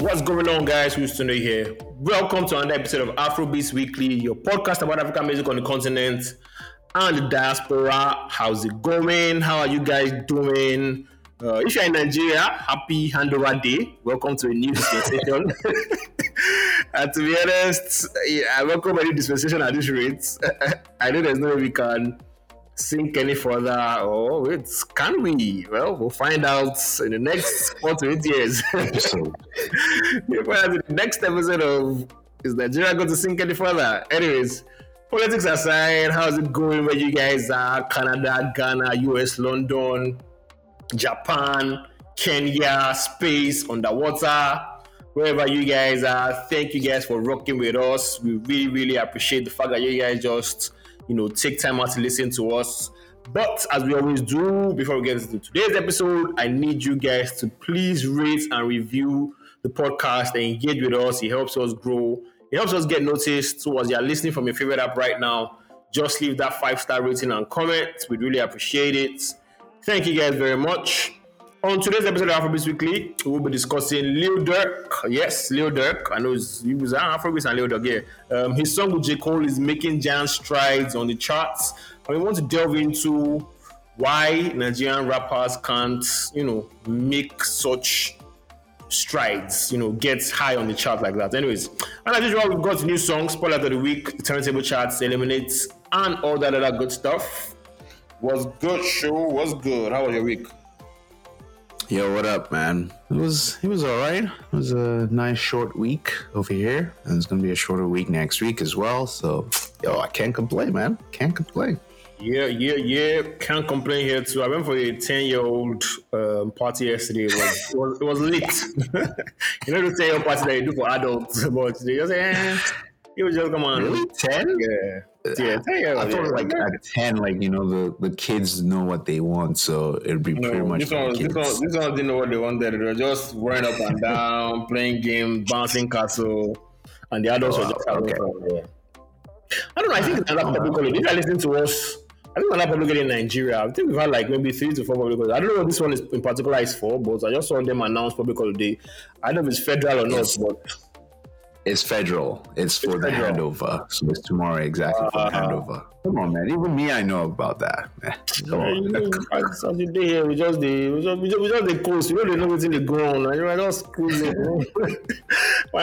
What's going on, guys? Houston here. Welcome to another episode of Afrobeats Weekly, your podcast about African music on the continent and the diaspora. How's it going? How are you guys doing? Uh, if you're in Nigeria, happy Handover Day. Welcome to a new dispensation. and to be honest, yeah, I welcome any dispensation at this rate. I know there's no way we can sink any further. Oh, it's can we? Well, we'll find out in the next four to eight years. so, the next episode of Is Nigeria going to sink any further? Anyways, politics aside, how's it going where you guys are? Canada, Ghana, US, London, Japan, Kenya, space, underwater wherever you guys are. Thank you guys for rocking with us. We really, really appreciate the fact that you guys just you know, take time out to listen to us. But as we always do, before we get into today's episode, I need you guys to please rate and review the podcast and engage with us. It helps us grow. It helps us get noticed. So as you're listening from your favorite app right now, just leave that five star rating and comment. We'd really appreciate it. Thank you guys very much. On today's episode of Afrobeats Weekly, we will be discussing Lil Durk. Yes, Lil Durk. I know it's, was Afrobeats and Lil Durk. Yeah, um, his song with J Cole is making giant strides on the charts, and we want to delve into why Nigerian rappers can't, you know, make such strides, you know, get high on the chart like that. Anyways, and as usual, we've got new songs, spoiler of the week, the turntable charts, eliminates, and all that other good stuff. Was good, show. Was good. How was your week? Yo, what up, man? It was it was all right. It was a nice short week over here, and it's gonna be a shorter week next week as well. So, yo, I can't complain, man. Can't complain. Yeah, yeah, yeah. Can't complain here too. I went for a ten-year-old um, party yesterday. It was, it was, it was lit. you know the ten-year party that you do for adults, but they just eh, it was just come on. Really, ten? Yeah. Yeah, I thought like at ten, like you know, the, the kids know what they want, so it'd be pretty much. This one, this one, this one didn't know what they wanted. They were just running up and down, playing game, bouncing castle, and the adults oh, were just okay. I don't know. I think ah, another public holiday. If you listening to us, I think another public holiday in Nigeria. I think we've had like maybe three to four public holidays. I don't know what this one is in particular is for, but I just saw them announce public holiday. I don't know if it's federal or yes. not, but it's federal. It's for it's the federal. handover. So it's tomorrow exactly uh, for the uh, handover. Come on, man. Even me, I know about that. Man. Come on. So the day here, we just the we just, we just, we just the coast. We don't know what's in the ground. And you're just cruising. we're,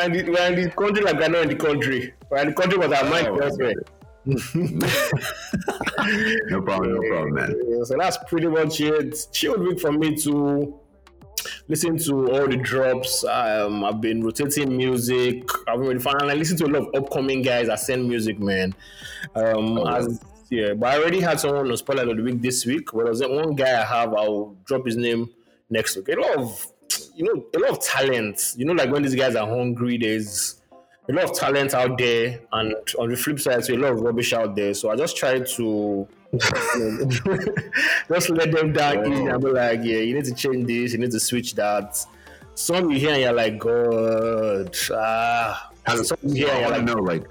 in the, we're in the country like we're not in the country. We're in the country but our mind elsewhere. no problem, no problem, man. Yeah, so that's pretty much it. Chilled week for me too listen to all the drops. Um, I've been rotating music. I've been really fun. I listen to a lot of upcoming guys that send music, man. Um, oh, as, yeah, but I already had someone on Spotlight of the Week this week. Where there's one guy I have? I'll drop his name next week. A lot of, you know, a lot of talent. You know, like when these guys are hungry, there's a lot of talent out there, and on the flip side, so a lot of rubbish out there. So I just try to just let them down oh. easy and be like, yeah, you need to change this, you need to switch that. Some you hear and you're like, God, ah. Has, some you hear and you're like, know, like,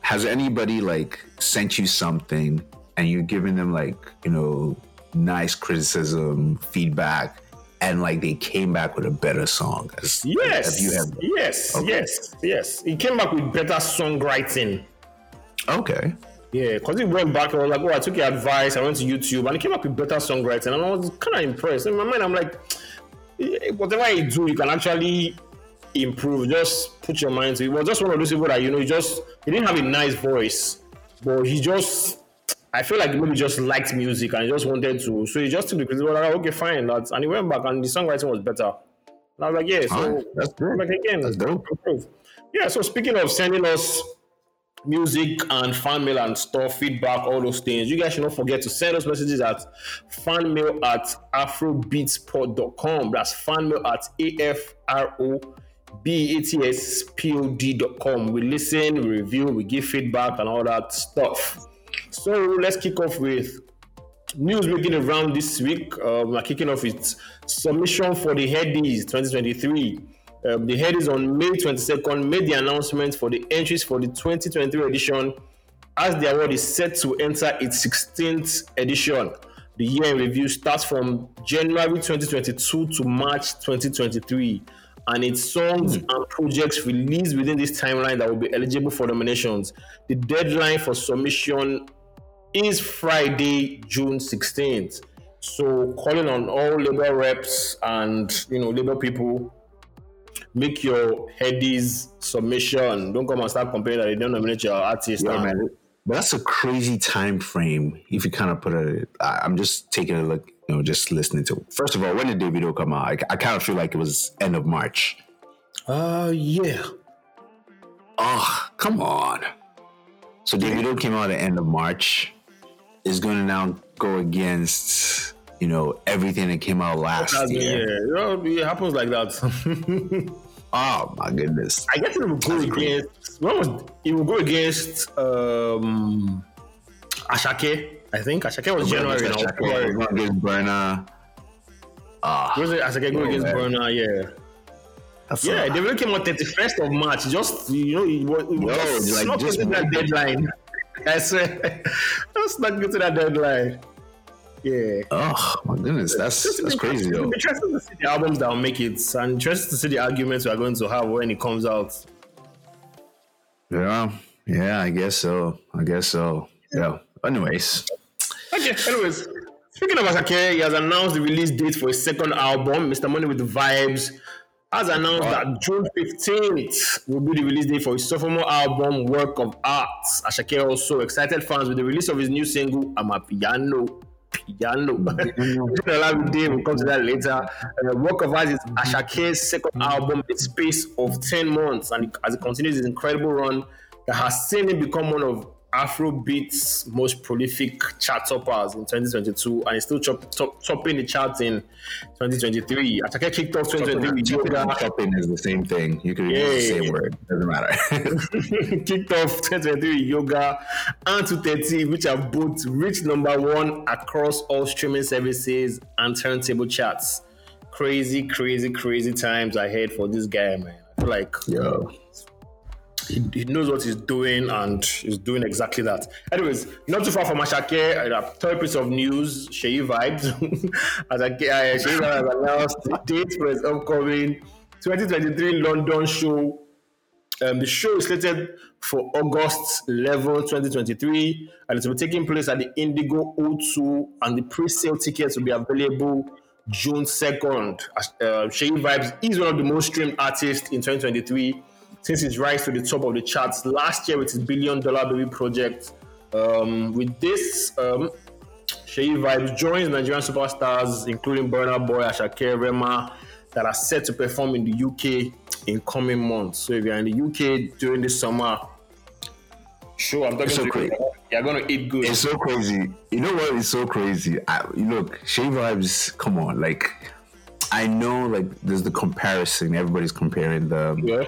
has anybody like sent you something and you're giving them like, you know, nice criticism, feedback, and like they came back with a better song? Yes, have you had yes, okay. yes, yes. He came back with better songwriting. Okay. Yeah, because he went back and was like, "Oh, I took your advice. I went to YouTube and he came up with better songwriting." And I was kind of impressed. In my mind, I'm like, "Whatever you do, you can actually improve. Just put your mind to it." He was just one of those people that you know, he just he didn't have a nice voice, but he just I feel like maybe just liked music and he just wanted to. So he just took the criticism. Like, okay, fine. That's, and he went back and the songwriting was better. And I was like, yeah. So that's good. Like again, that's dope. Yeah. So speaking of sending us music and fan mail and stuff, feedback, all those things. You guys should not forget to send us messages at fanmail at afrobeatspod.com. That's fanmail at A-F-R-O-B-A-T-S-P-O-D.com. We listen, we review, we give feedback and all that stuff. So let's kick off with news making around this week. Uh, we're kicking off its submission for the Headies 2023. Um, the Headies on May 22nd, made the announcement for the entries for the 2023 edition as the award is set to enter its 16th edition. The year in review starts from January 2022 to March 2023. and its songs Hmm. and projects released within this timeline that will be eligible for nominations. The deadline for submission is Friday, June 16th. So calling on all labor reps and you know labor people, make your headies submission. Don't come and start complaining that they don't nominate your artist. Yeah, man. But that's a crazy time frame. If you kind of put it, I, I'm just taking a look, you know, just listening to. First of all, when did Davido come out? I, I kind of feel like it was end of March. Uh yeah. Oh, come on. So Davido came out at the end of March. Is going to now go against, you know, everything that came out last year. yeah, it happens like that. Oh my goodness. I guess it will go That's against. When was it will go against um Asake? I think Asake was January now. February. Going against Burna. Ah, Was it Asake go Oh, against. Burna? Yeah. that's Yeah, they really came on 31st of March. Just you know, it was, it was just like, just that deadline. I swear, just snuck into that deadline. Yeah. oh my goodness, that's that's crazy though. interesting to see the albums that will make it, and interesting to see the arguments we are going to have when it comes out. Yeah, yeah, I guess so. I guess so. Yeah. Anyways, Okay, anyways, speaking of Asake, he has announced the release date for his second album, Mr. Money with the Vibes. Has announced that June 15th will be the release date for his sophomore album, Work of Art. Asake also excited fans with the release of his new single, Amapiano. Piano. Olamide, we'll come to that later. Uh, Work of Art is Asake's second album in the space of 10 months, and as it continues his incredible run that has seen him become one of Afrobeat's most prolific chart toppers in 2022, and he's still chop, top, topping the charts in 2023. Asake kicked off 2023 with yoga. and chopping is the same thing. You could use the Yeah. same word. Doesn't matter. kicked off 2023 with Yoga and 230, which have both reached number one across all streaming services and turntable charts. Crazy, crazy, crazy times ahead for this guy, man. I feel like Yo. He, he knows what he's doing and he's doing exactly that. Anyways, not too far from Asake, uh, third piece of news, Seyi Vibez. Asake, uh, Seyi Vibez has announced the date for his upcoming 2023 London show. Um, the show is slated for August 11, 2023, and it will be taking place at the Indigo O2, and the pre-sale tickets will be available June 2nd. Uh, Seyi Vibez is one of the most streamed artists in 2023 since his rise to the top of the charts last year with his billion dollar baby project. Um, with this, um, Seyi Vibez joins Nigerian superstars including Burna Boy, Asake, Rema that are set to perform in the UK in coming months. So if you're in the UK during this summer, sure, I'm talking so to crazy. you. You're gonna eat good. It's so crazy. You know what? It's so crazy? I, look, Seyi Vibez, come on. Like, I know, like, there's the comparison. Everybody's comparing them. yeah.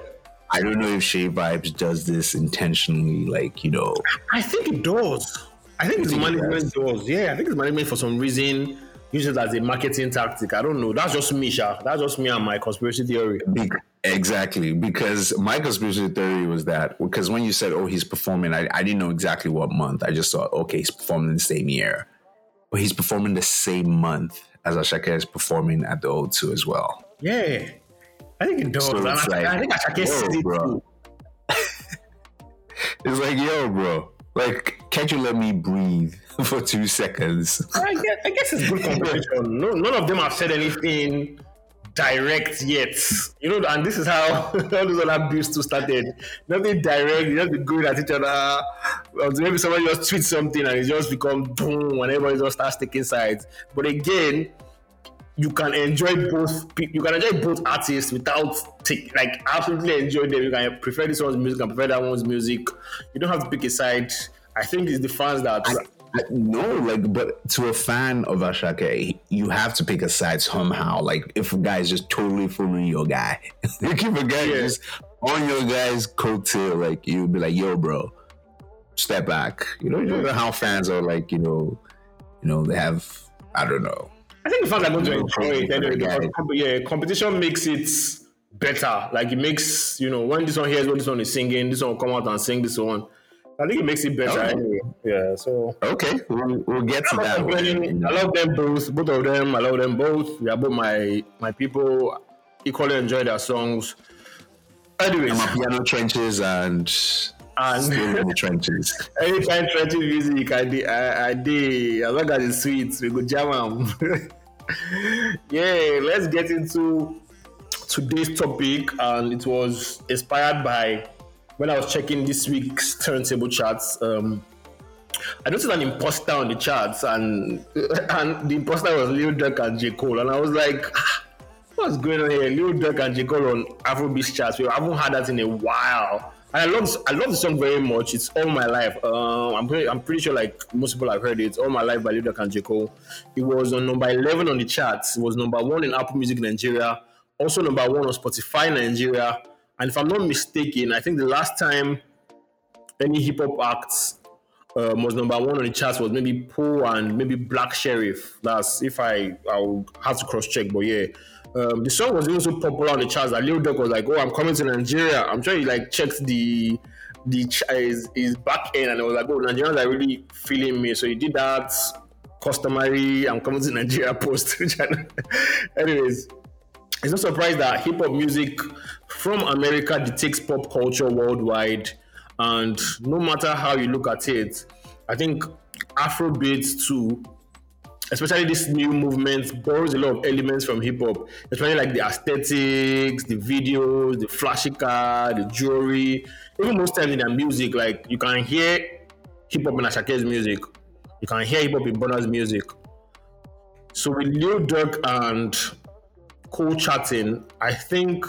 I don't know if Seyi Vibez does this intentionally, like, you know. I think it does. I think his think management does. Yeah, I think his management for some reason uses as a marketing tactic. I don't know. That's just me, Sha. That's just me and my conspiracy theory. Exactly. Because my conspiracy theory was that, because when you said, oh, he's performing, I, I didn't know exactly what month. I just thought, okay, he's performing the same year. But he's performing the same month as Asake is performing at the O2 as well. Yeah. I think it does. So I, like, I think sees bro. It's like, yo, bro, like, can't you let me breathe for two seconds? I guess, I guess it's good competition. No, none of them have said anything direct yet. You know, and this is how all those other beefs too started. Nothing direct, you just be good at each other. Maybe someone just tweets something and it just become boom and everybody just starts taking sides. But again, you can enjoy both. You can enjoy both artists without take like absolutely enjoy them. You can prefer this one's music and prefer that one's music. You don't have to pick a side. I think it's the fans that I- no, like, but to a fan of Asake, you have to pick a side somehow. Like, if a guy is just totally following your guy, like if a guy Yeah. is on your guy's coattail, like you'd be like, "Yo, bro, step back." You know, you know how fans are like, you know, you know, they have, I don't know. I think the fans are going to enjoy it anyway because yeah, competition makes it better. Like it makes you know when this one hears what this one is singing, this one will come out and sing this one. I think it makes it better anyway. Yeah, so Okay, we'll, we'll get to I'm that. complaining. I love them both, both of them. I love them both. They are both my my people. equally enjoy their songs. Anyways, My piano trenches and and still in the trenches. anytime trenching music, I did, I, I did. As long as it's sweet, we go jam yeah, let's get into today's topic, and it was inspired by when I was checking this week's turntable charts. Um, I noticed an imposter on the charts, and and the imposter was Lil Durk and J Cole, and I was like, "Ah, what's going on here? Lil Durk and J Cole on Afrobeat charts. We haven't had that in a while. And I love I love the song very much. It's all my life. Uh, I'm pretty, I'm pretty sure like most people have heard it. It's All my life by Lil Durk and J Cole. It was on number 11 on the charts. It was number one in Apple Music Nigeria. Also number one on Spotify Nigeria. And if I'm not mistaken, I think the last time any hip hop acts um, was number one on the charts was maybe Poe and maybe Black Sherif. That's if I I'll have to cross check, but yeah. Um, the song was even so popular on the charts that Lil Durk was like, "Oh, I'm coming to Nigeria." I'm sure he like checked the the his, his back end and it was like, "Oh, Nigerians are really feeling me." So he did that customary "I'm coming to Nigeria" post. Anyways, it's no surprise that hip hop music from America dictates pop culture worldwide. And no matter how you look at it, I think Afrobeats too, especially this new movement, borrows a lot of elements from hip hop, especially like the aesthetics, the videos, the flashy car, the jewelry. Even most times in their music, like you can hear hip hop in Asake's music, you can hear hip hop in Burna's music. So with Lil Durk and Cole chatting, I think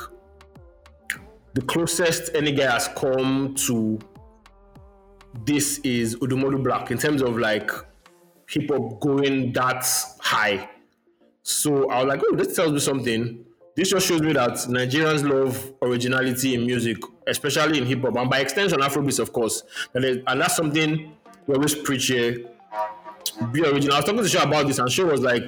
the closest any guy has come to this is Odumodublvck in terms of like hip hop going that high. So I was like, oh, this tells me something. This just shows me that Nigerians love originality in music, especially in hip hop, and by extension, Afrobeats, of course. And, it- and that's something we always preach here. Be original. I was talking to Show about this, and Show was like,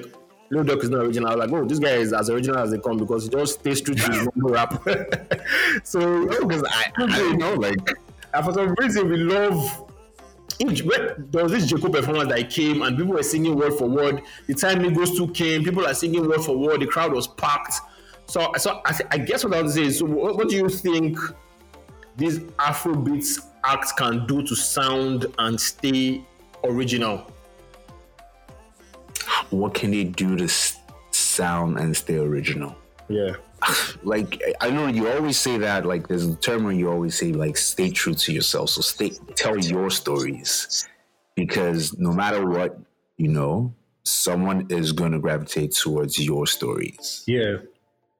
Lil Durk is not original. I was like, oh, this guy is as original as they come because he just stays true to his rap. so, Because I, I don't know, like and for some reason, we love. When there was this Jacob performance that came and people were singing word for word. The time Migos 2 came, people are singing word for word. The crowd was packed. So, so I, I guess what I would say is, so what, what do you think these Afrobeats acts can do to sound and stay original? what can they do to s- sound and stay original? Yeah. like I know you always say that like there's a term where you always say like stay true to yourself. So stay tell your stories because no matter what, you know, someone is gonna gravitate towards your stories. Yeah.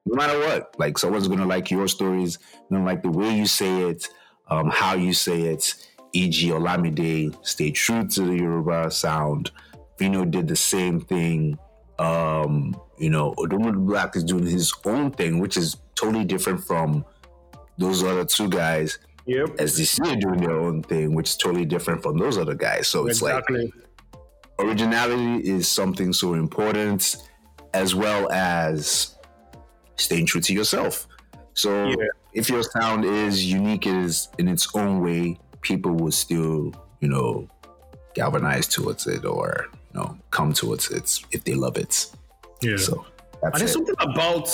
No matter what. Like someone's gonna like your stories, gonna like the way you say it, um, how you say it, e.g. Olamide, stay true to the Yoruba sound. Phyno did the same thing. Um, you know, Odomo Black is doing his own thing, which is totally different from those other two guys. Yep. SDC are doing their own thing, which is totally different from those other guys. So it's like originality is something so important, as well as staying true to yourself. So Yeah. if your sound is unique is in its own way, people will still, you know, galvanize towards it or know come towards it if they love it. yeah. So And that's there's it. something about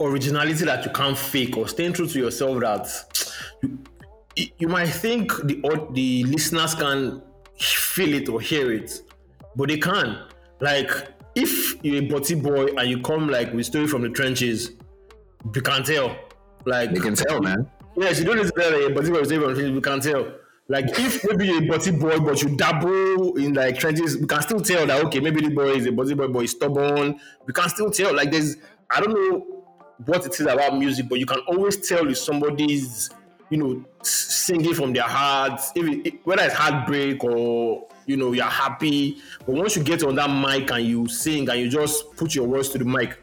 originality that you can't fake or staying true to yourself that you, you might think the the listeners can feel it or hear it, but they can't. Like if you're a butty boy and you come like with story from the trenches, you can't tell. Like They can tell, man. Yes, you don't need to tell a butty boy with story from the trenches, we can tell. Like if maybe you're a butty boy but you dabble in like trenches, we can still tell that okay, maybe the boy is a butty boy but he's stubborn. We can still tell. Like there's I don't know what it is about music, but you can always tell if somebody's you know singing from their heart, if it, whether it's heartbreak or you know you're happy. But once you get on that mic and you sing and you just put your words to the mic,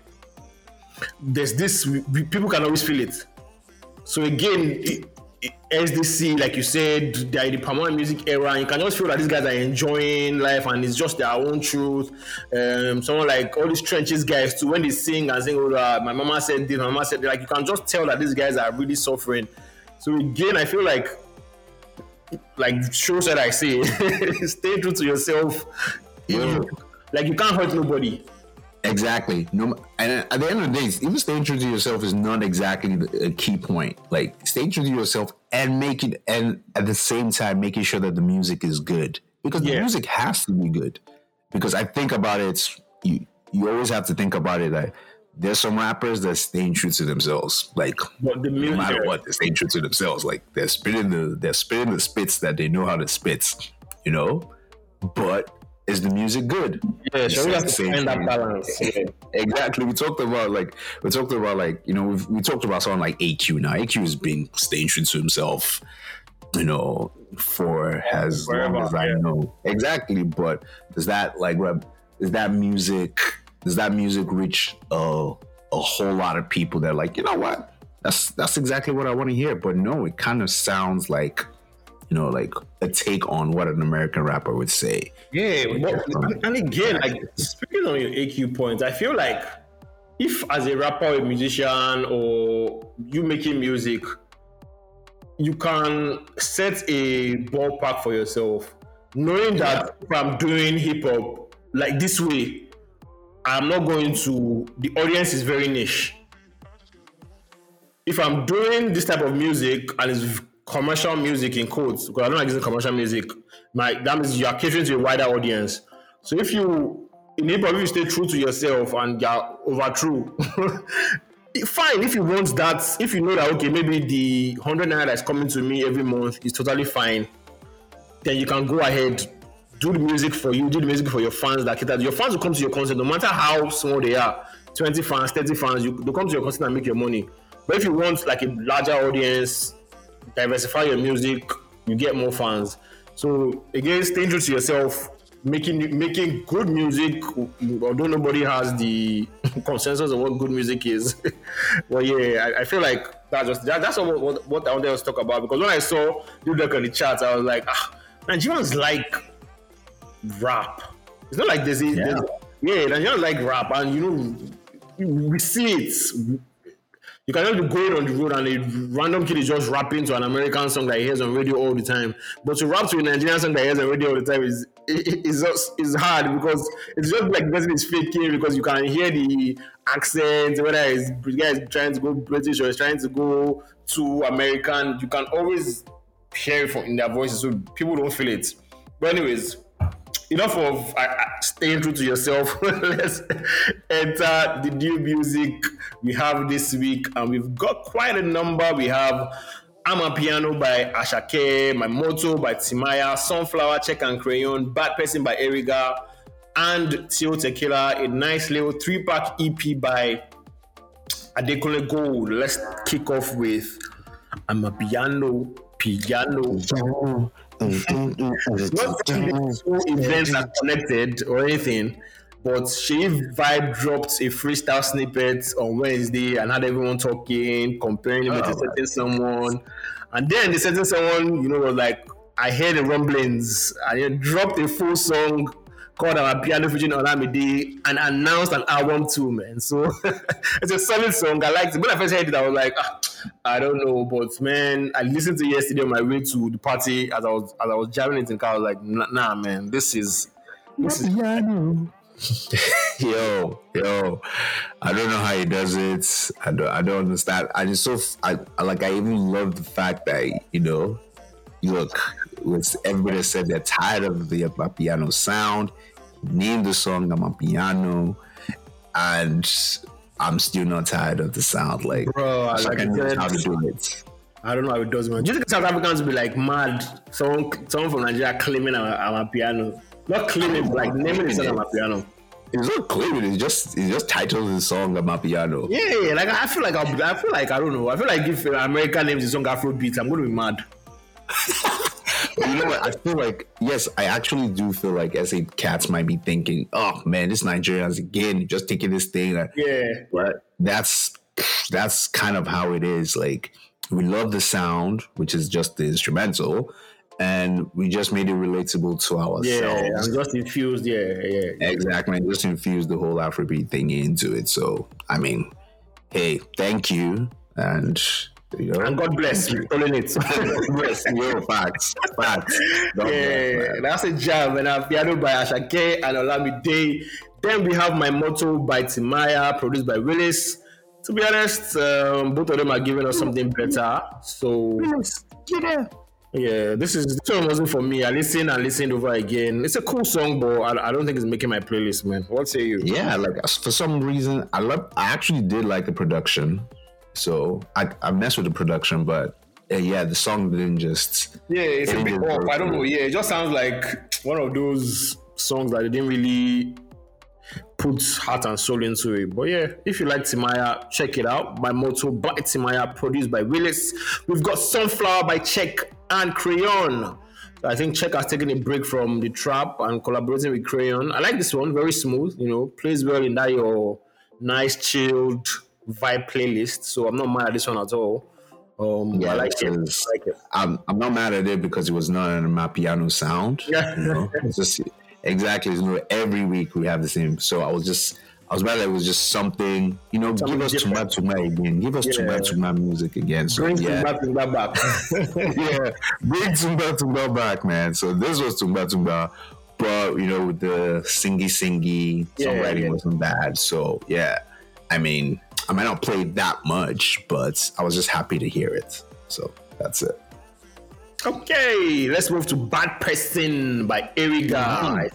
there's this people can always feel it. So again, SDC, like you said, they're in the Pamela music era. And you can just feel that these guys are enjoying life and it's just their own truth. Um, someone like all these trenches guys too, when they sing and sing, oh, uh, my mama said this, my mama said that, like you can just tell that these guys are really suffering. So again, I feel like like shows that I say, stay true to yourself. Yeah. Like you can't hurt nobody. Exactly. No, and at the end of the day, even staying true to yourself is not exactly a key point. Like stay true to yourself and make it, and at the same time, making sure that the music is good because yeah. the music has to be good. Because I think about it, you you always have to think about it like there's some rappers that staying true to themselves. Like the music, no matter what, they're staying true to themselves. Like they're spitting the they're spitting the spits that they know how to spit. You know, but is the music good? Yeah, so we have to find that balance. Yeah. exactly. We talked about like we talked about like you know we we talked about someone like AQ. Now AQ has been staying true to himself. You know, for as Forever, long as I know exactly. But does that like is that music? Does that music reach a a whole lot of people that are like you know what? That's that's exactly what I want to hear. But no, it kind of sounds like you know, like a take on what an American rapper would say. Yeah, but, um, and again, like speaking on your AQ points, I feel like if as a rapper or a musician or you making music, you can set a ballpark for yourself, knowing that if I'm doing hip hop like this way, I'm not going to. The audience is very niche. If I'm doing this type of music and it's commercial music in quotes because I don't like using commercial music. My that means you are catering to a wider audience. So if you in hip hop, you stay true to yourself and you're over true, fine. If you want that, if you know that okay, maybe the hundred naira that's coming to me every month is totally fine, then you can go ahead. Do the music for you, do the music for your fans that cater. Your fans will come to your concert no matter how small they are 20 fans, 30 fans, you, they come to your concert and make your money. But if you want like a larger audience, diversify your music, you get more fans. So again, stay true to yourself, making making good music. Although nobody has the consensus of what good music is, well, yeah, I, I, feel like that's just that, that's what, what, what I wanted to talk about. Because when I saw you look at the charts, I was like, ah, Nigerians like rap. It's not like this. Yeah. yeah, Nigerians like rap, and you know, we see it you cannot be going on the road and a random kid is just rapping to an American song that he hears on radio all the time. But to rap to a Nigerian song that he hears on radio all the time is is is hard because it's just like the person is faking because you can hear the accent, whether it's the guy is trying to go British or he's trying to go to American. You can always hear it from in their voices, so people don't feel it. But anyways, enough of uh, staying true to yourself. Let's enter the new music we have this week, and we've got quite a number. We have Amapiano by Asake, My Moto by Timaya, Sunflawa, Cheque and Crayon, Bad Persin by Erigga, and Tio Tequila, a nice little three pack EP by Adekunle Gold. Let's kick off with Amapiano Piano not two events are connected or anything, but she Vibe dropped a freestyle snippet on Wednesday and had everyone talking, comparing him oh, with a certain someone. And then the certain someone, you know, was like, I heard the rumblings and he dropped a full song called our piano featuring Olamide and announced an album too, man. So it's a solid song. I liked it. When I first heard it, I was like, ah, I don't know, but man, I listened to it yesterday on my way to the party as I was as I was jamming it in car. I was like, nah, man, this is this is. piano. yo, yo, I don't know how he does it. I don't, I don't understand. I just so, I, I like, I even love the fact that you know, look, everybody said they're tired of the piano sound. Name the song Amapiano, and I'm still not tired of the sound. Like, bro, I like know how to do it. I don't know how it does, man. Do you think South Africans be like mad? Someone, someone from Nigeria claiming I'm a, I'm a piano, not claiming, but like naming the song Amapiano. It's not claiming. It's just it's just titled the song Amapiano. Yeah, yeah. Like I feel like I'll, I feel like I don't know. I feel like if America names the song Afrobeat, I'm going to be mad. you know what? I feel like yes, I actually do feel like SA cats might be thinking, "Oh man, this Nigerians again, just taking this thing." Yeah, but that's that's kind of how it is. Like we love the sound, which is just the instrumental, and we just made it relatable to ourselves. Yeah, and just infused. Yeah, yeah, exactly. Just infused the whole Afrobeat thing into it. So I mean, hey, thank you, and you know? And God bless you. Calling it. yes, yo, facts. Facts. yeah, that's a jam. And Amapiano by Asake and Olamide. Then we have My Moto by Timaya, produced by Willis. To be honest, um, both of them are giving us something better. So Willis, get out. yeah, this is this one wasn't for me. I listened and listened over again. It's a cool song, but I, I don't think it's making my playlist, man. What say you? Yeah, like for some reason, I love. I actually did like the production, so I I messed with the production, but uh, yeah, the song didn't just. Yeah, it's a It bit off. I don't know. Yeah, it just sounds like one of those songs that they didn't really put heart and soul into it. But yeah, if you like Timaya, check it out. My Moto by Timaya, produced by Willis. We've got Sunflawa by Cheque and Crayon. I think Cheque has taken a break from the trap and collaborating with Crayon. I like this one, very smooth, you know, plays well in that your nice chilled vibe playlist. So I'm not mad at this one at all. Um, Yeah, I like it. I like it. I'm, I'm not mad at it because it was not in my piano sound. Yeah. you know, just exactly. You know, every week we have the same. So I was just. I was mad that it was just something, you know, Something give us Tuma different. Tuma again. Give us Yeah. Tuma Tuma music again. So Bring yeah. bring that back. yeah, bring Tumba Tumba back, man. So this was Tumba Tumba, but you know, with the singy singy Yeah, songwriting yeah. wasn't bad. So yeah, I mean, I might not play that much, but I was just happy to hear it. So that's it. okay, let's move to Bad Persin by Erigga.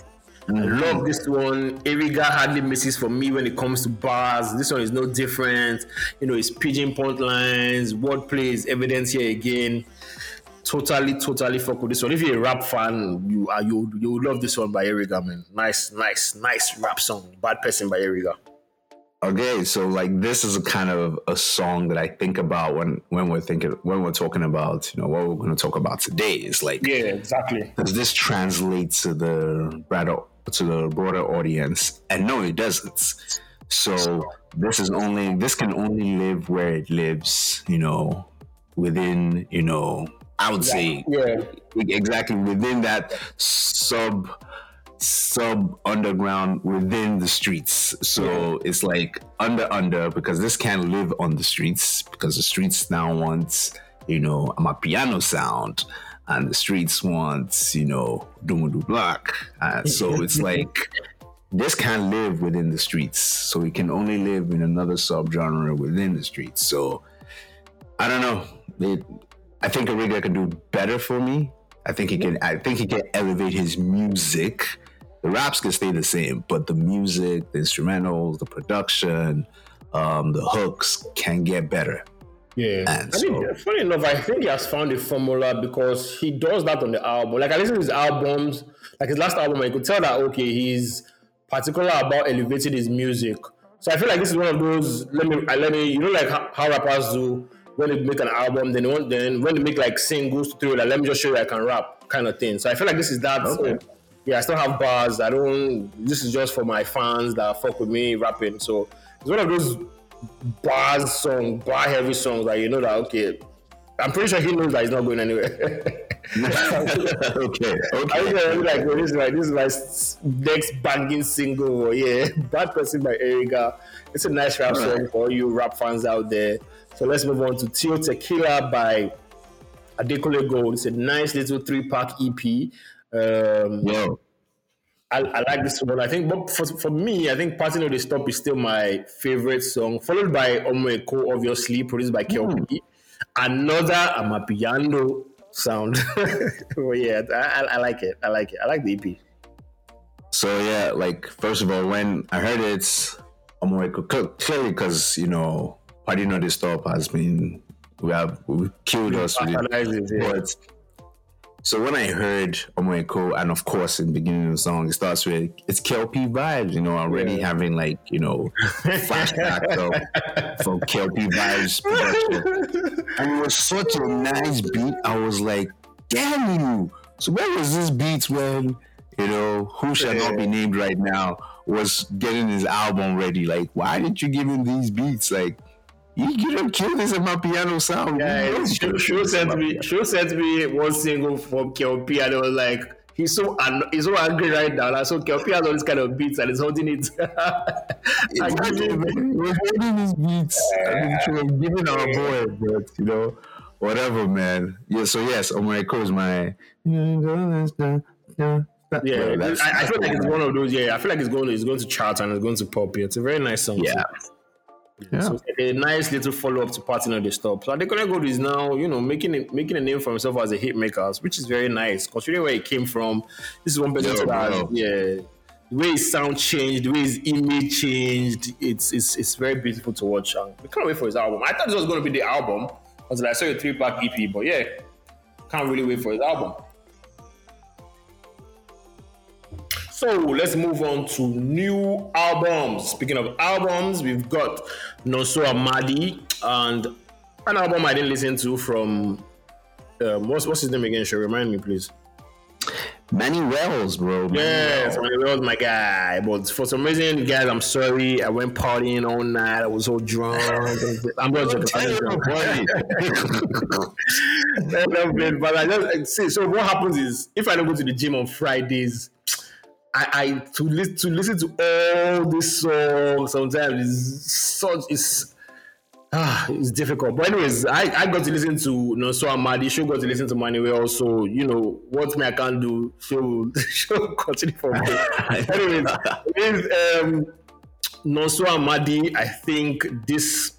Mm-hmm. I love mm-hmm. this one. Erigga hardly misses for me when it comes to bars. This one is no different. You know, it's pidgin point lines, wordplay is evidence here again. Totally, totally fuck with this one. If you're a rap fan, you are you you love this one by Erigga, man. Nice, nice, nice rap song. Bad Persin by Erigga. Okay, so like this is a kind of a song that I think about when when we're thinking when we're talking about you know what we're going to talk about today. Is like Yeah, exactly. does this translate to the broader to the broader audience? And no, it doesn't. So this is only this can only live where it lives, you know, within, you know, I would say Yeah. exactly within that sub sub underground within the streets. So it's like under under because this can't live on the streets because the streets now wants, you know, my piano sound and the streets wants, you know, Odumodublvck. Uh, so it's like this can't live within the streets. So it can only live in another subgenre within the streets. So I don't know. It, I think Erigga can do better for me. I think he can. I think he can elevate his music. The raps can stay the same, but the music, the instrumentals, the production, um, the hooks can get better. Yeah. And I mean, funny enough, I think he has found a formula because he does that on the album. Like I listen to his albums, like his last album, I could tell that okay, he's particular about elevating his music. So I feel like this is one of those. Let me, I let me, you know, like how, how rappers do when they make an album, then want, then when they make like singles to like, let me just show you I can rap kind of thing. So I feel like this is that. Okay. oh, yeah, I still have bars. I don't. This is just for my fans that fuck with me rapping. So it's one of those bars song, bar heavy songs that you know that okay. I'm pretty sure he knows that he's not going anywhere. okay, I okay. was like, oh, this is my this is my next banging single. Oh, yeah, Bad Persin by Erigga. It's a nice rap song Alright. for all you rap fans out there. So let's move on to Tio Tequila by Adekunle Gold. It's a nice little three pack EP. Um, I, I like this one. I think, but for, for me, I think "Party No Dey Stop" is still my favorite song, followed by "Omo Eko," obviously produced by Kel-P. Another Amapiano sound. oh yeah, I, I, like it. I like it. I like the EP. So yeah, like first of all, when I heard it, cl- clearly because you know, Party No Dey Stop has been we have we killed us with it. But so when I heard Omo Eko, and of course in the beginning of the song, it starts with it's Kel-P vibes, you know, already Yeah. having like, you know, flashbacks of from Kel-P vibes production. And it was such a nice beat. I was like, damn you. So where was this beat when, you know, who shall not be named right now was getting his album ready? Like, why didn't you give him these beats? Like, you, you don't kill this in my piano sound. Yeah, You know she, you she kill this in sent me. She sent me one single from Kel-P, and I was like, he's so an- he's so angry right now. Like, so KLP has all these kind of beats, and he's holding it. I give Exactly, him- man. We're holding these beats. Mean, sure, we're giving our boy, but you know, whatever, man. Yeah. So yes, oh Omo Eko is my. Yeah, Bro, I, I, feel like it's one of those. Yeah, I feel like it's going to it's going to chart and it's going to pop. It's a very nice song. Yeah. Yeah. So a nice little follow up to Party No Dey Stop. So Adekunle Gold is now, you know, making it, making a name for himself as a hit maker, which is very nice. Considering where he came from, this is one person that yeah, the way his sound changed, the way his image changed, it's it's it's very beautiful to watch. And we can't wait for his album. I thought this was going to be the album. I was like, I saw a three pack EP, but yeah, can't really wait for his album. So let's move on to new albums. Speaking of albums, we've got Nonso Amadi and an album I didn't listen to from um, what's what's his name again? Should remind me, please. Manny Wells, bro. Manny yes, Wells. Manny Wells, my guy. But for some reason, guys, I'm sorry. I went partying all night. I was so drunk. I'm not joking. but I just see. So what happens is, if I don't go to the gym on Fridays, I, I to listen to listen to all these songs sometimes is such is ah it's difficult. But anyways, I, I got to listen to Nonso Amadi. She got to listen to Manuel also. You know what me I can't do. She'll she'll continue for me. anyways, with um, Amadi, I think this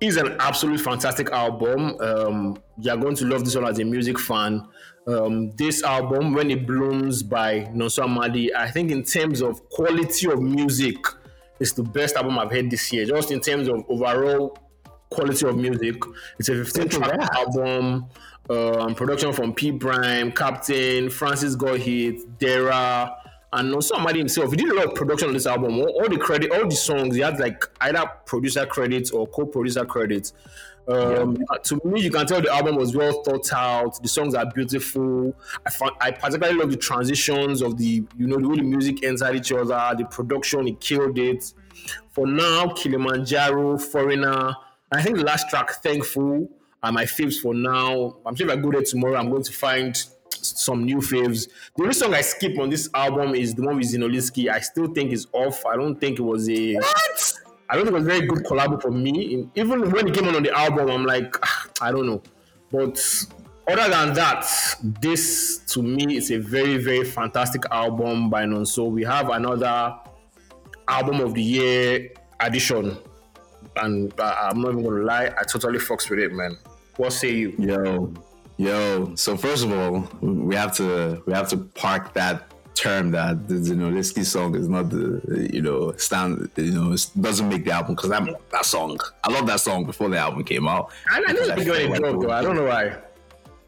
is an absolutely fantastic album. Um, you're going to love this one as a music fan um, this album, When It Blooms by Nonso Amadi, I think in terms of quality of music, it's the best album I've heard this year. Just in terms of overall quality of music, it's a 15 track album. Um, production from P Prime, Captain, Francis got hit, Dara, and Nonso Amadi himself. He did a lot of production on this album. All, all the credit, all the songs, he had like either producer credits or co-producer credits. Um, yeah. To me, you can tell the album was well thought out. The songs are beautiful. I found, I particularly love the transitions of the you know the way the music entered each other. The production, it killed it. For now, Kilimanjaro, Foreigner. I think the last track, Thankful, are my faves for now. I'm sure if I go there tomorrow, I'm going to find some new faves. The only song I skip on this album is the one with Zinoleesky. I still think is off. I don't think it was a. What? I don't think it was a very good collab for me. Even when it came on on the album, I'm like, ah, I don't know. But other than that, this to me is a very, very fantastic album by Nonso. We have another album of the year addition. And I'm not even gonna lie, I totally fucks with it, man. What say you? Yo, yo. So first of all, we have to we have to park that term that the Zinoleesky song is not the you know stand you know doesn't make the album because that that song I love that song before the album came out. I, I didn't think it though. I don't know why.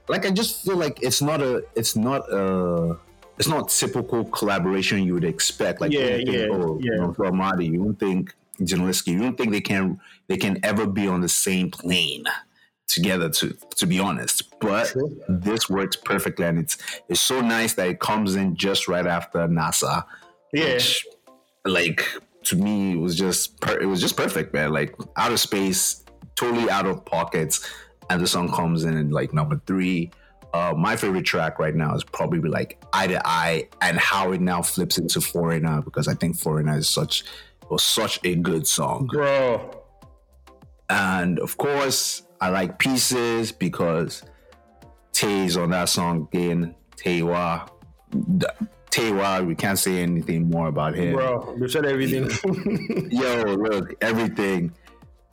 Like I just feel like it's not a it's not a it's not typical collaboration you would expect. Like yeah, yeah, oh, think, oh, yeah. You know, Amadi, you don't think Zinoleesky, you don't think they can they can ever be on the same plane together to to be honest. But sure. this works perfectly and it's it's so nice that it comes in just right after nasa yeah. which, like to me it was just per- it was just perfect man. Like out of space totally out of pockets and the song comes in at like number three. Uh, my favorite track right now is probably like eye to eye and how it now flips into foreigner because i think foreigner is such was such a good song. Bro. And of course I like pieces because Tay's on that song again. Tay Iwar. Taywa, we can't say anything more about him. Bro, you said everything. Yo, look, everything.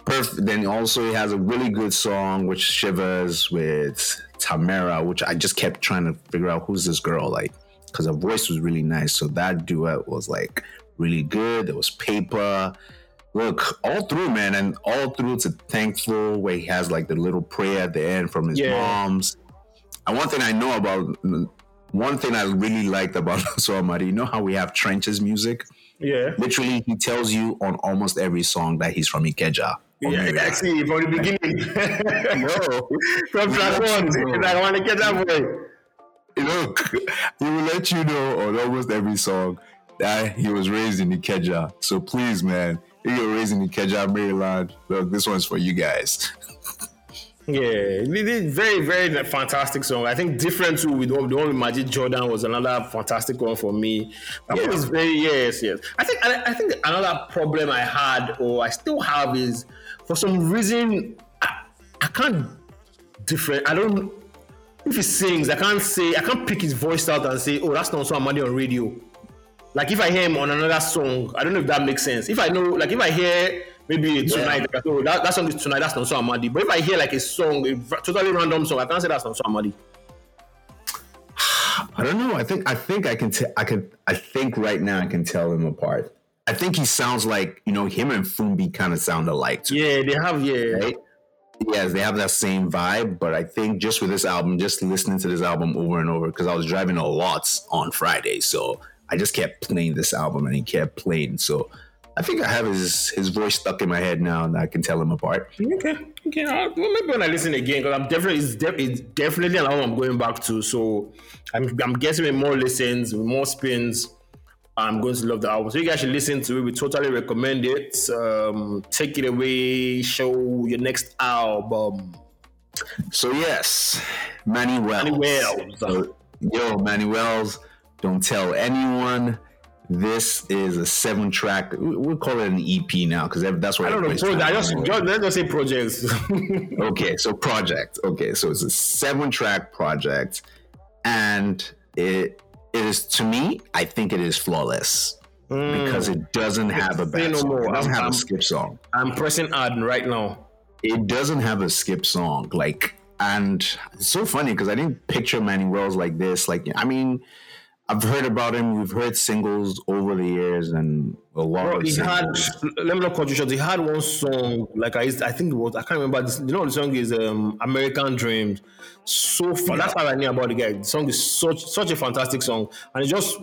Perfect. Then also he has a really good song which shivers with Tamara, which I just kept trying to figure out who's this girl like because her voice was really nice. So that duet was like really good. There was paper look all through, man, and all through to thankful where he has like the little prayer at the end from his yeah. mom's. And one thing I know about one thing I really liked about So Amadi, you know how we have trenches music? Yeah. Literally, he tells you on almost every song that he's from Ikeja. Yeah, actually, from the beginning. no. from track one. I want to get that boy. Look, he will let you know on almost every song that he was raised in Ikeja. So please, man, you're raising in Ikeja, Maryland. Look, this one's for you guys. Yeah, very, very fantastic song. I think different too with the one with Magic Jordan was another fantastic one for me. That yeah. was very yes, yes. I think I, I, think another problem I had or I still have is for some reason I, I can't different. I don't. if he sings, I can't say I can't pick his voice out and say, oh, that's not so Amadi on radio. Like if I hear him on another song, I don't know if that makes sense. If I know, like if I hear maybe tonight, like, oh, that, that song is tonight, that's Nonso Amadi. But if I hear like a song, a totally random song, I can't say that's Nonso Amadi. I don't know. I think I think I can t- I can I think right now I can tell them apart. I think he sounds like you know him and Fumbi kind of sound alike. Too, Yeah, they have yeah. right? Yes, they have that same vibe. But I think just with this album, just listening to this album over and over, because I was driving a lot on Friday, so I just kept playing this album and he kept playing. So I think I have his his voice stuck in my head now, and I can tell him apart. Okay, okay. Uh, well, maybe when I listen again, because I'm definitely it's, def- it's definitely an album I'm going back to. So I'm I'm guessing with more listens, with more spins, I'm going to love the album. So you guys should listen to it. We totally recommend it. Um, take it away. Show your next album. So yes, Mannywellz. Manny Wells. So, yo, Mannywellz, don't tell anyone. This is a seven track. we- We'll call it an EP now because that's what I don't know. Pro- I just, just let's just say projects. okay, so project. Okay, so it's a seven track project, and it it is to me. I think it is flawless mm. because it doesn't have a bad no song. more. It doesn't I'm- have I'm- a skip song. I'm pressing add right now. It doesn't have a skip song. Like, and it's so funny because I didn't picture Mannywellz like this. Like, I mean. I've heard about him. We've heard singles over the years, and a lot Bro, of he had. Let me not cut you short. He had one song like I, I think it was. I can't remember. This, you know, the song is um, "American Dreams." So far, that's how I knew about the guy. The song is such such a fantastic song, and it just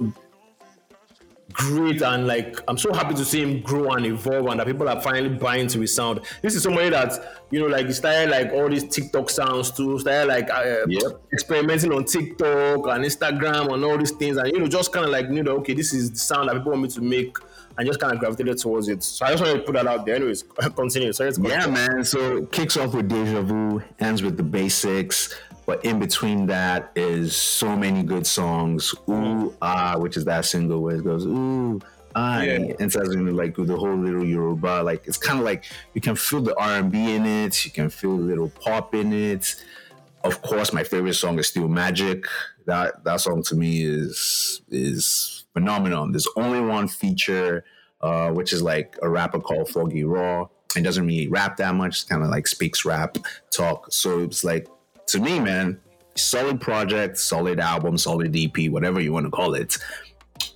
great. And like, I'm so happy to see him grow and evolve, and that people are finally buying to his sound. This is somebody that you know, like, he started like all these TikTok sounds too. Started like uh, Yep. experimenting on TikTok and Instagram and all these things, and you know, just kind of like you know, okay, this is the sound that people want me to make, and just kind of gravitated towards it. So I just wanted to put that out there. Anyways, continue. Sorry, to cut Yeah, man. So kicks off with Deja Vu, ends with the basics, but in between that is so many good songs. Ooh Ah, which is that single where it goes Ooh Ah, Yeah. and it says in like with the whole little Yoruba, like it's kind of like you can feel the R and B in it, you can feel a little pop in it. Of course, my favorite song is still Magic. That that song to me is is phenomenal. There's only one feature, uh, which is like a rapper called Foggy Raw. It doesn't really rap that much. It's Kind of like speaks rap talk. So it's like to me, man, solid project, solid album, solid EP, whatever you want to call it.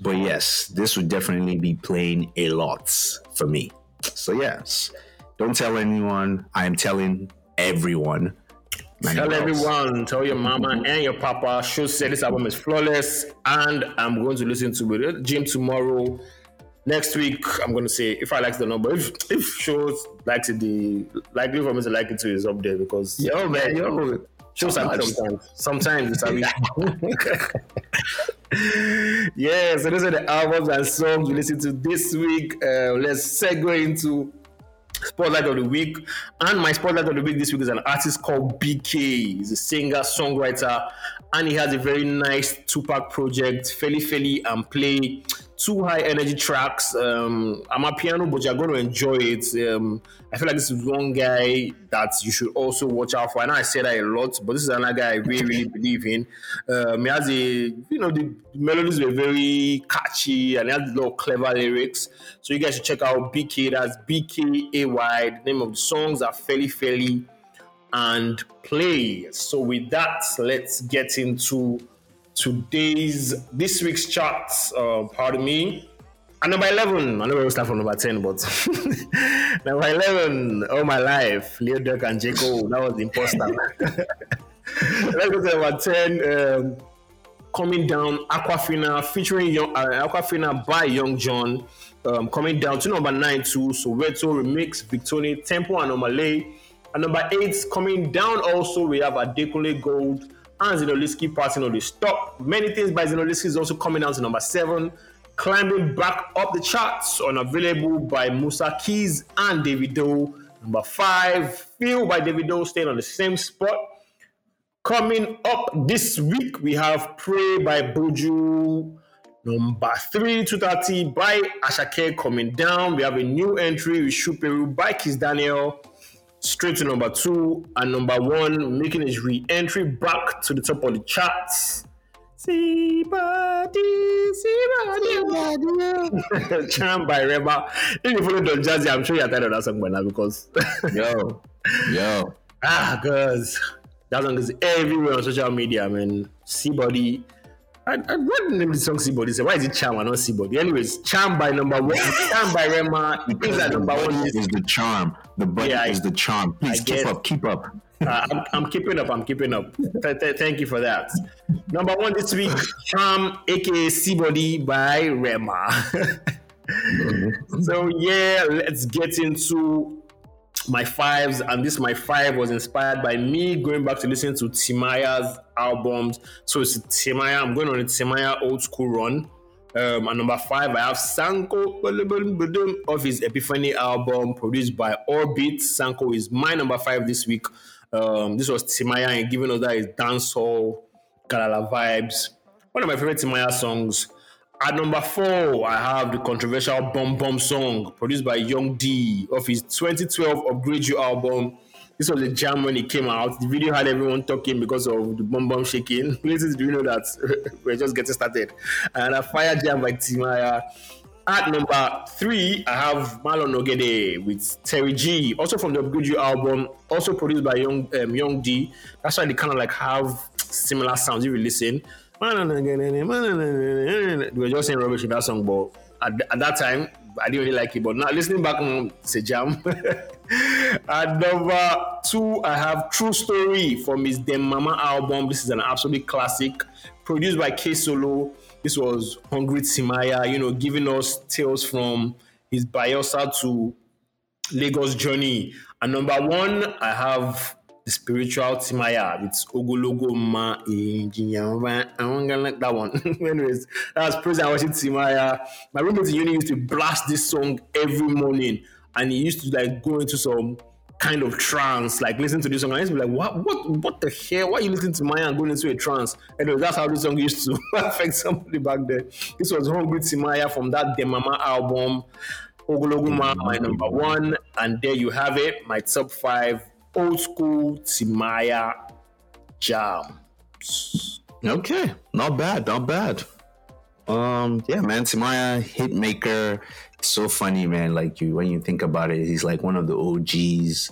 But yes, this would definitely be playing a lot for me. So yes, don't tell anyone. I am telling everyone. Tell Wells. everyone, tell your mama and your papa. Show said this album is flawless, and I'm going to listen to it. Jim tomorrow. Next week, I'm going to say if I like the number. If if shows likes it, the likely for me to like it too is up there because Yo, man, you yo. Shows are Nice. sometimes. Sometimes it's a yeah, so those are the albums and songs we listen to this week. Uh, let's segue into Spotlight of the Week. And my Spotlight of the Week this week is an artist called BK. He's a singer, songwriter, and he has a very nice two-pack project, Feli Feli and Play. Two high energy tracks. Um, Amapiano, but you're going to enjoy it. Um, I feel like this is one guy that you should also watch out for. I know I say that a lot, but this is another guy I really, really believe in. Um, he has a, you know, the melodies were very catchy and he has a lot of clever lyrics. So you guys should check out BK. That's BKAY. The name of the songs are fairly, fairly and Play. So with that, let's get into today's this week's charts. Uh, pardon me. At number 11, I know we'll start from number 10, but number 11, All My Life, Lil Durk and J. Cole. That was the imposter. Let's go to number 10. Um, coming down, Aquafina featuring young, uh, Aquafina by Young Jonn. Um, coming down to number 9 too. Soweto Remix, Victony, Tempoe and Omah Lay. And number 8, coming down also, we have Adekunle Gold and Zinoleesky Party No Dey Stop. Many things by Zinoleesky is also coming down to number 7 climbing back up the charts, unavailable by Musa Keys and Davido. Number five, Feel by Davido, staying on the same spot. Coming up this week, we have Pray by Buju. Number three, 230 by Asake coming down. We have a new entry with Shuperu by Kizz Daniel. Straight to number two, and number one making his re-entry back to the top of the charts. Somebody, somebody. Charm by Rema. If you follow Don Jazzy, I'm sure you're tired of that song by now because Yo, yo. ah, cause that song is everywhere on social media. I mean, Seabody. I, I what name the song Seabody? Say, why is it Charm and not Seabody? Anyways, Charm by number one, Charm by Rema. Is that the number one? list. is the charm. The buddy Yeah, I- is the charm. Please I keep guess. up, keep up. Uh, I'm, I'm keeping up. I'm keeping up. Th- th- thank you for that. Number one this week, Charm, aka Seabody by Rema. so yeah, let's get into my fives. And this my five was inspired by me going back to listen to Timaya's albums. So it's Timaya. I'm going on a Timaya old school run. Um, and number five, I have Sanko of his Epiphany album produced by Orbit. Sanko is my number five this week. Um, this was Timaya and giving us that is dancehall, Galala vibes. One of my favorite Timaya songs. At number four, I have the controversial Bum Bum song produced by Young D of his 2012 Upgrade You album. This was a jam when it came out. The video had everyone talking because of the bum bum shaking. Little do you know that we're just getting started. And a fire jam by Timaya. At number three, I have Marlon Ogede with Terry G, also from the Upgrade You album, also produced by Young um, Young D. That's why they kind of like have similar sounds if you listen. We were just saying rubbish in that song, but at, at that time, I didn't really like it. But now listening back, it's a jam. at number two, I have True Story from his Dem Mama album. This is an absolute classic, produced by K Solo. This was Hungry Timaya, you know, giving us tales from his Bayelsa to Lagos journey. And number one, I have spiritual Timaya. It's Ogologo Ma Ejiyama. I gonna like that one. Anyways, that's praise and worship Timaya. My roommate in uni used to blast this song every morning, and he used to like go into some kind of trance, like listen to this song. I used to be like, what, what, what the hell? Why are you listening to Maya and going into a trance? Anyway, that's how this song used to affect somebody back then. This was Hungry Timaya from that Dem Mama album. Ogologuma, my number one. And there you have it, my top five old school Timaya jams. Okay, not bad, not bad. Um, yeah, man, Timaya hitmaker, so funny, man. Like you, when you think about it, he's like one of the OGs,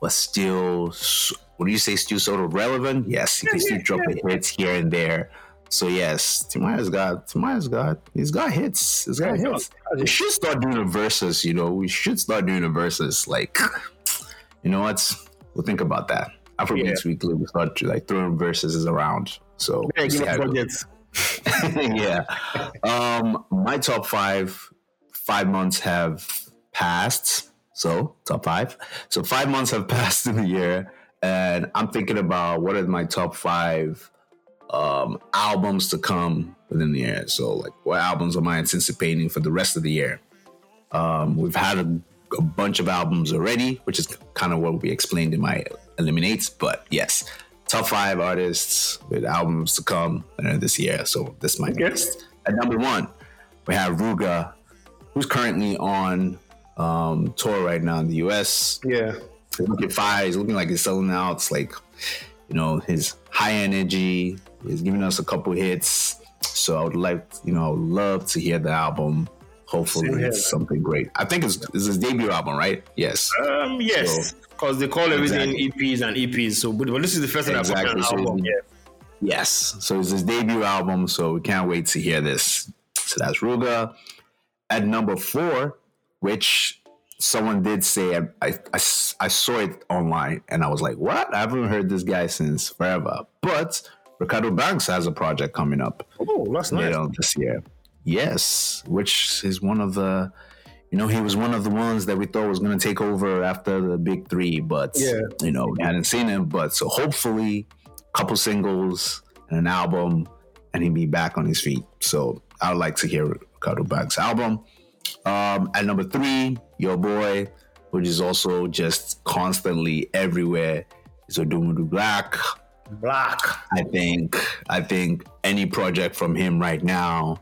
but still, do you say? Still sort of relevant? Yes, he can still drop hits here and there. So yes, Timaya's got, Timaya's got, he's got hits. He's got hits. We should start doing the verses. You know, we should start doing the verses. Like, you know what? We'll think about that. Afrobeats Weekly, we start like throwing verses around. So Yeah, give how us it goes budgets. yeah. Um, my top five, five months have passed. So top five. So five months have passed in the year, and I'm thinking about what are my top five um, albums to come within the year. So like, what albums am I anticipating for the rest of the year? Um, we've had a, a bunch of albums already, which is kind of what we explained in my eliminates. But yes, top five artists with albums to come this year. So this is my Okay. list. At number one, we have Ruger, who's currently on um, tour right now in the US. Yeah. He's looking fire. He's looking like he's selling out. It's like, you know, his high energy. He's giving us a couple hits. So I would like, you know, I would love to hear the album. Hopefully, Same here, it's something great. I think it's, it's his debut album, right? Yes. Um, yes, because they call everything EPs and EPs. So, but, but this is the first time I Exactly, put so an album. it's- Yeah. Yes. So it's his debut album. So we can't wait to hear this. So that's Ruger. At number four, which someone did say, I I I saw it online and I was like, what? I haven't heard this guy since forever. But Reekado Banks has a project coming up Oh, that's nice. later on this year. Yes, which is one of the, you know, he was one of the ones that we thought was going to take over after the big three, but Yeah. you know, we hadn't seen him. But so hopefully, a couple singles and an album, and he'd be back on his feet. So I would like to hear Reekado Banks' album. Um, at number three, your boy, which is also just constantly everywhere, is Odumodublvck. Black. I think I think any project from him right now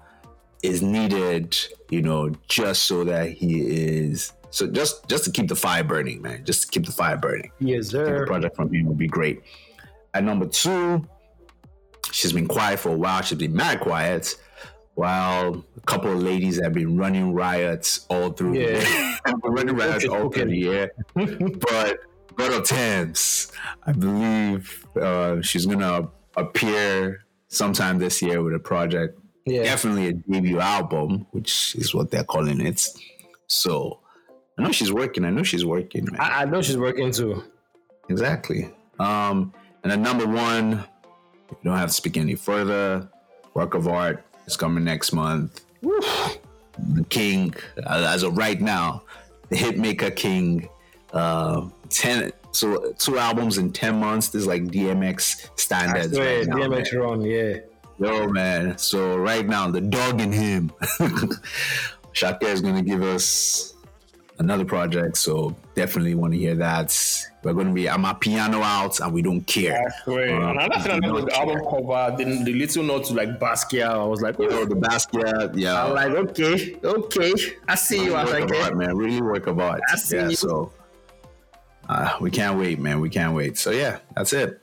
is needed, you know, just so that he is So just just to keep the fire burning, man. Just to keep the fire burning. Yes, The sir. project from him would be great. At number two, she's been quiet for a while. She's been mad quiet. While a couple of ladies have been running riots all through the Yeah. year. running riots all through the year. but of Tems, I believe uh, she's gonna appear sometime this year with a project. Yeah. Definitely a debut album, which is what they're calling it. So I know she's working. I know she's working, man. I, I know she's working too. Exactly. Um, and then number one, you don't have to speak any further. Work of art is coming next month. The King, uh, as of right now, the Hitmaker King. Uh, ten, so two albums in ten months. This is like DMX standards. Yeah, right now, DMX man. run, yeah. Yo, man. So right now, the dog in him. Shaka is going to give us another project. So definitely want to hear that. We're going to be, Amapiano out and we don't care. That's great. Uh, and another thing I the album cover, the, the little note to like Basquiat, I was like, oh, the Basquiat, yeah. I'm like, okay, okay, I see you work I of get. art, man. Really work of art. I see yeah, you. so uh, we can't wait, man. We can't wait. So yeah, that's it.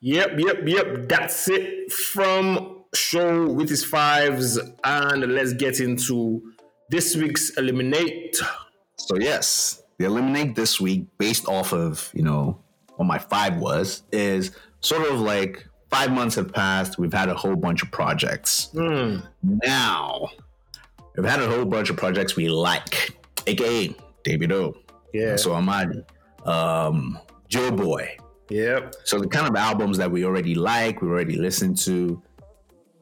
Yep, yep, yep. That's it from show with his fives, and let's get into this week's eliminate. So yes, the eliminate this week based off of you know what my five was is sort of like five months have passed. We've had a whole bunch of projects. Hmm. Now we've had a whole bunch of projects we like, aka Davido. Yeah. So Amadi, um, Joeboy. Yep. So the kind of albums that we already like, we already listened to.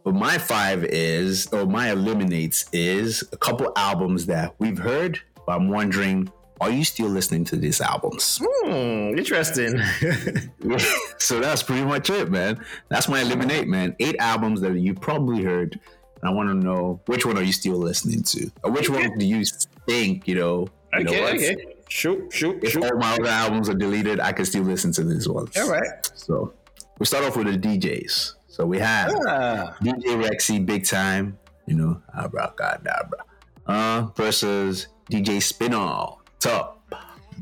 But my five is, or my eliminates is a couple albums that we've heard, but I'm wondering, are you still listening to these albums? Hmm. Interesting. so that's pretty much it, man. That's my eliminate, man. Eight albums that you probably heard. And I want to know which one are you still listening to? Or which one do you think, you know, you know okay. what? Okay. Shoot. Shoot. If Shoot. all my other albums are deleted, I can still listen to these ones. All right. So we start off with the DJs. So we have Ah. DJ Rexxie, big time, you know, abracadabra, uh, versus DJ Spinall, top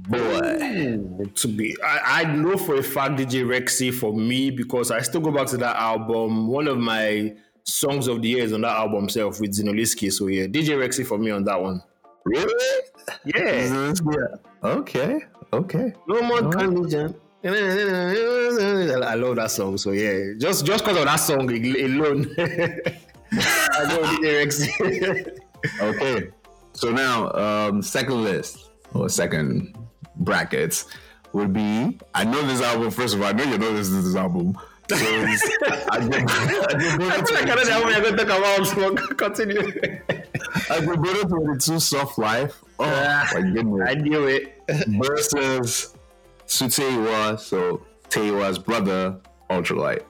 boy. Ooh, to be, I, I know for a fact DJ Rexxie for me because I still go back to that album. One of my songs of the year is on that album itself with Zinoleesky. So yeah, DJ Rexxie for me on that one. Really? Yeah. Yeah. Okay. Okay. No more condition. I love that song. So yeah, just just because of that song alone, I go with DJ Okay. So now, um, second list or second brackets would be. I know this album. First of all, I know you know this is this album. So I did, I did I feel like I know that one you're going to talk about. So continue. I did Brother 22 Soft Life. Oh my goodness. I knew it. versus Suteiwa, so Tay Iwar's brother, Ultralight.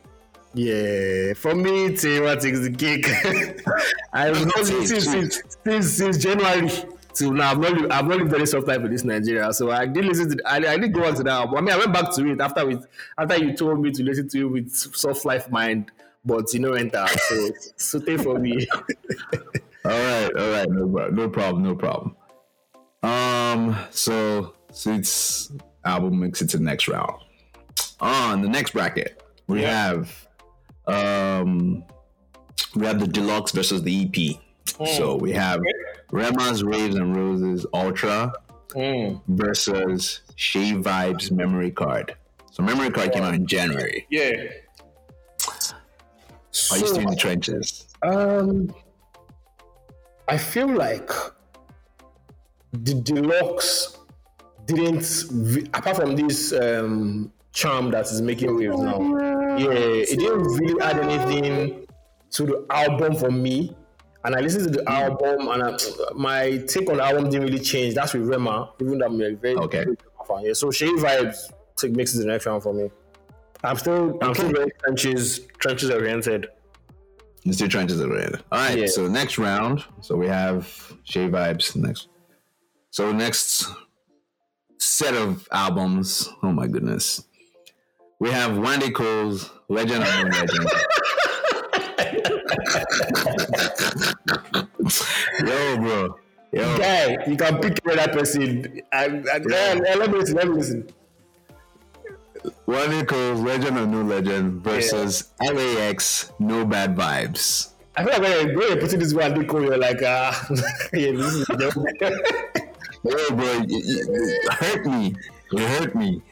Yeah, for me, Tay Iwar takes the cake. I've not since, since, since, since January till now. I've not, I've not lived any soft life in this Nigeria. So I did listen to, I, I did go on to that album. I mean, I went back to it after with, after you told me to listen to it with soft life mind, but you know, enter. So, so take for me. All right, all right, no, no problem, no problem. Um, so Suits album makes it to the next round. On the next bracket, we Yeah. have um we have the deluxe versus the EP. So we have Rema's Raves and Roses Ultra Mm. versus Seyi Vibez Memory Card. So Memory Card came out in January. Yeah. Are you still in the trenches? Um, I feel like the deluxe didn't, apart from this um, charm that is making waves now. Yeah, it didn't really add anything to the album for me. And I listened to the album, and I, my take on the album didn't really change. That's with Rema, even though I'm a very Okay. fan. Yeah, so Seyi Vibez take, makes it the next round for me. I'm still, I'm still very trenches, trenches oriented. You're still trenches over it. All right. Yeah. So next round. So we have Seyi Vibez next. So next set of albums. Oh my goodness. We have Wande Coal's Legend of Legend. Yo, bro. Yo. Guy, you can pick another person. I, I, yeah. let me listen. Let me listen. Wande Coal's legend or no legend versus yeah. LAX, no bad vibes. I feel like when you're, when you're putting this one, Nico, you're like, ah, yeah, this is no. Yo, bro, you, you, hurt me. You hurt me.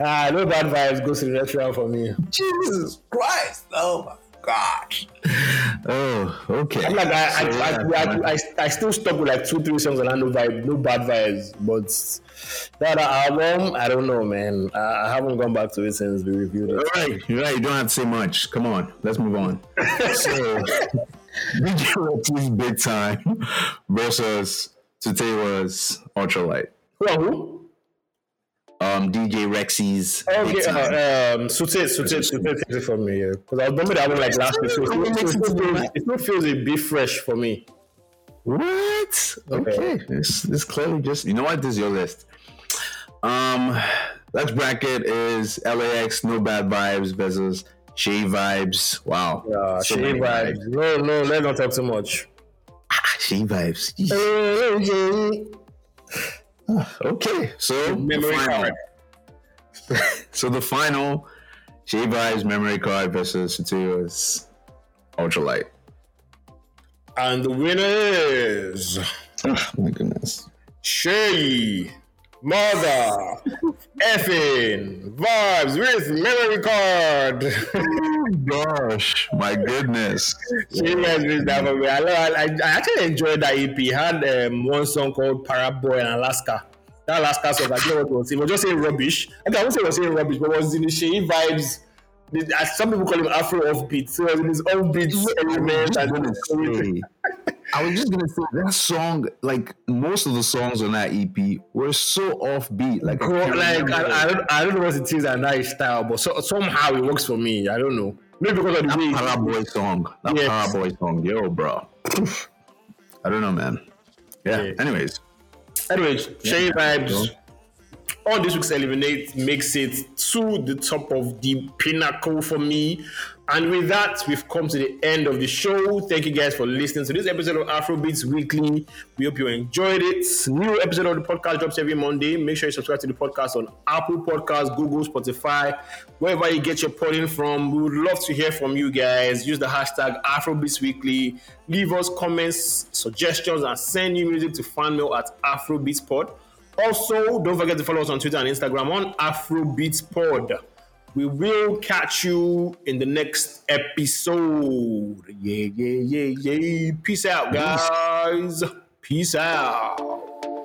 Ah, no bad vibes goes to the next round for me. Jesus Christ! Oh my gosh. Oh, okay. I'm like, I, so, I, I, I, I, still stuck with like two, three songs on no vibe, no bad vibes. But that album, I don't know, man. I, haven't gone back to it since we reviewed it. All right, you're right. You don't have to say much. Come on, let's move on. so, DJ Rexxie's Big Time versus Tutewa's Ultralight. Who? who? um, DJ Rexxie's. Okay, uh, um, Sute, Sute, Sute takes it from me, yeah. Because I remember that one like last week, so it still, feels, it still feels a bit fresh for me. What? Okay, okay. This, this clearly just you know what? This is your list. Um, let's bracket is LAX No Bad Vibes versus Seyi Vibez. Wow. Yeah, so Seyi Vibez. vibes. No, no, let's not talk too much. Ah, Seyi Vibez. okay, so memory card. so the final Seyi Vibez memory card versus Satu's Ultralight. And the winner is oh, my goodness. Shay Mother effing vibes with memory card. oh gosh, my goodness. She that for me. I, I, I actually enjoyed that EP. Had um, one song called Paraboy in Alaska. That Alaska song, I don't know what it was. It was just saying rubbish. I don't say it was saying rubbish, but it was in the Seyi Vibez. Some people call him Afro offbeat. So it was in his offbeat element. And I was just gonna say that song, like most of the songs on that EP, were so offbeat. Like, I like I, I, don't, I don't know what it is and that style, but so, somehow it works for me. I don't know. Maybe because of the that way. Para Boy song, that yes. Para Boy song, yo, bro. I don't know, man. Yeah. yeah. Anyways. Anyways, yeah, Seyi Vibez on this week's Eliminate makes it to the top of the pinnacle for me. And with that, we've come to the end of the show. Thank you guys for listening to this episode of Afrobeats Weekly. We hope you enjoyed it. New episode of the podcast drops every Monday. Make sure you subscribe to the podcast on Apple Podcasts, Google, Spotify, wherever you get your poding from. We would love to hear from you guys. Use the hashtag Afrobeats Weekly. Leave us comments, suggestions, and send new music to fanmail at AfrobeatsPod. Also, don't forget to follow us on Twitter and Instagram on AfrobeatsPod. We will catch you in the next episode. Yeah, yeah, yeah, yeah. Peace out, guys. Peace out.